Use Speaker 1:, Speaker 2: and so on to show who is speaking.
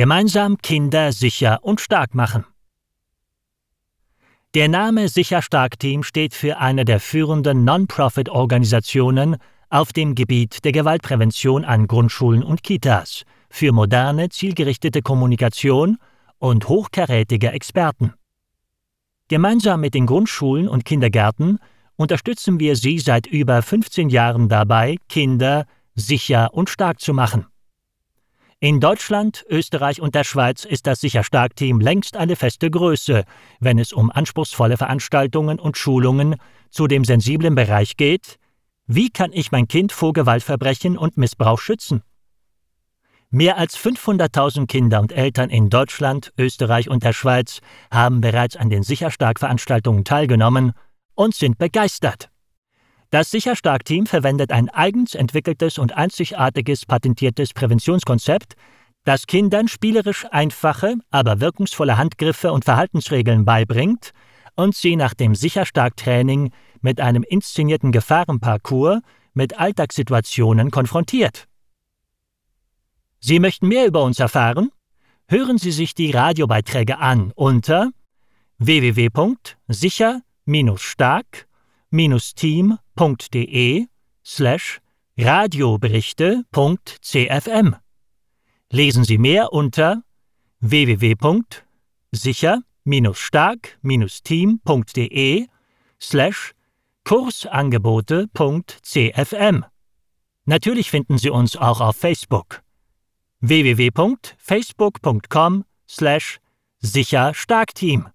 Speaker 1: Gemeinsam Kinder sicher und stark machen. Der Name Sicher Stark Team steht für eine der führenden Non-Profit-Organisationen auf dem Gebiet der Gewaltprävention an Grundschulen und Kitas für moderne, zielgerichtete Kommunikation und hochkarätige Experten. Gemeinsam mit den Grundschulen und Kindergärten unterstützen wir sie seit über 15 Jahren dabei, Kinder sicher und stark zu machen. In Deutschland, Österreich und der Schweiz ist das Sicher-Stark-Team längst eine feste Größe, wenn es um anspruchsvolle Veranstaltungen und Schulungen zu dem sensiblen Bereich geht, wie kann ich mein Kind vor Gewaltverbrechen und Missbrauch schützen? Mehr als 500.000 Kinder und Eltern in Deutschland, Österreich und der Schweiz haben bereits an den Sicherstark-Veranstaltungen teilgenommen und sind begeistert. Das Sicherstark-Team verwendet ein eigens entwickeltes und einzigartiges patentiertes Präventionskonzept, das Kindern spielerisch einfache, aber wirkungsvolle Handgriffe und Verhaltensregeln beibringt und sie nach dem Sicherstark-Training mit einem inszenierten Gefahrenparcours mit Alltagssituationen konfrontiert. Sie möchten mehr über uns erfahren? Hören Sie sich die Radiobeiträge an unter www.sicher-stark-team.com www.ftf.de slash radioberichte.cfm. Lesen Sie mehr unter www.sicher-stark-team.de slash Kursangebote.cfm. Natürlich finden Sie uns auch auf Facebook. www.facebook.com slash sicher-stark-team.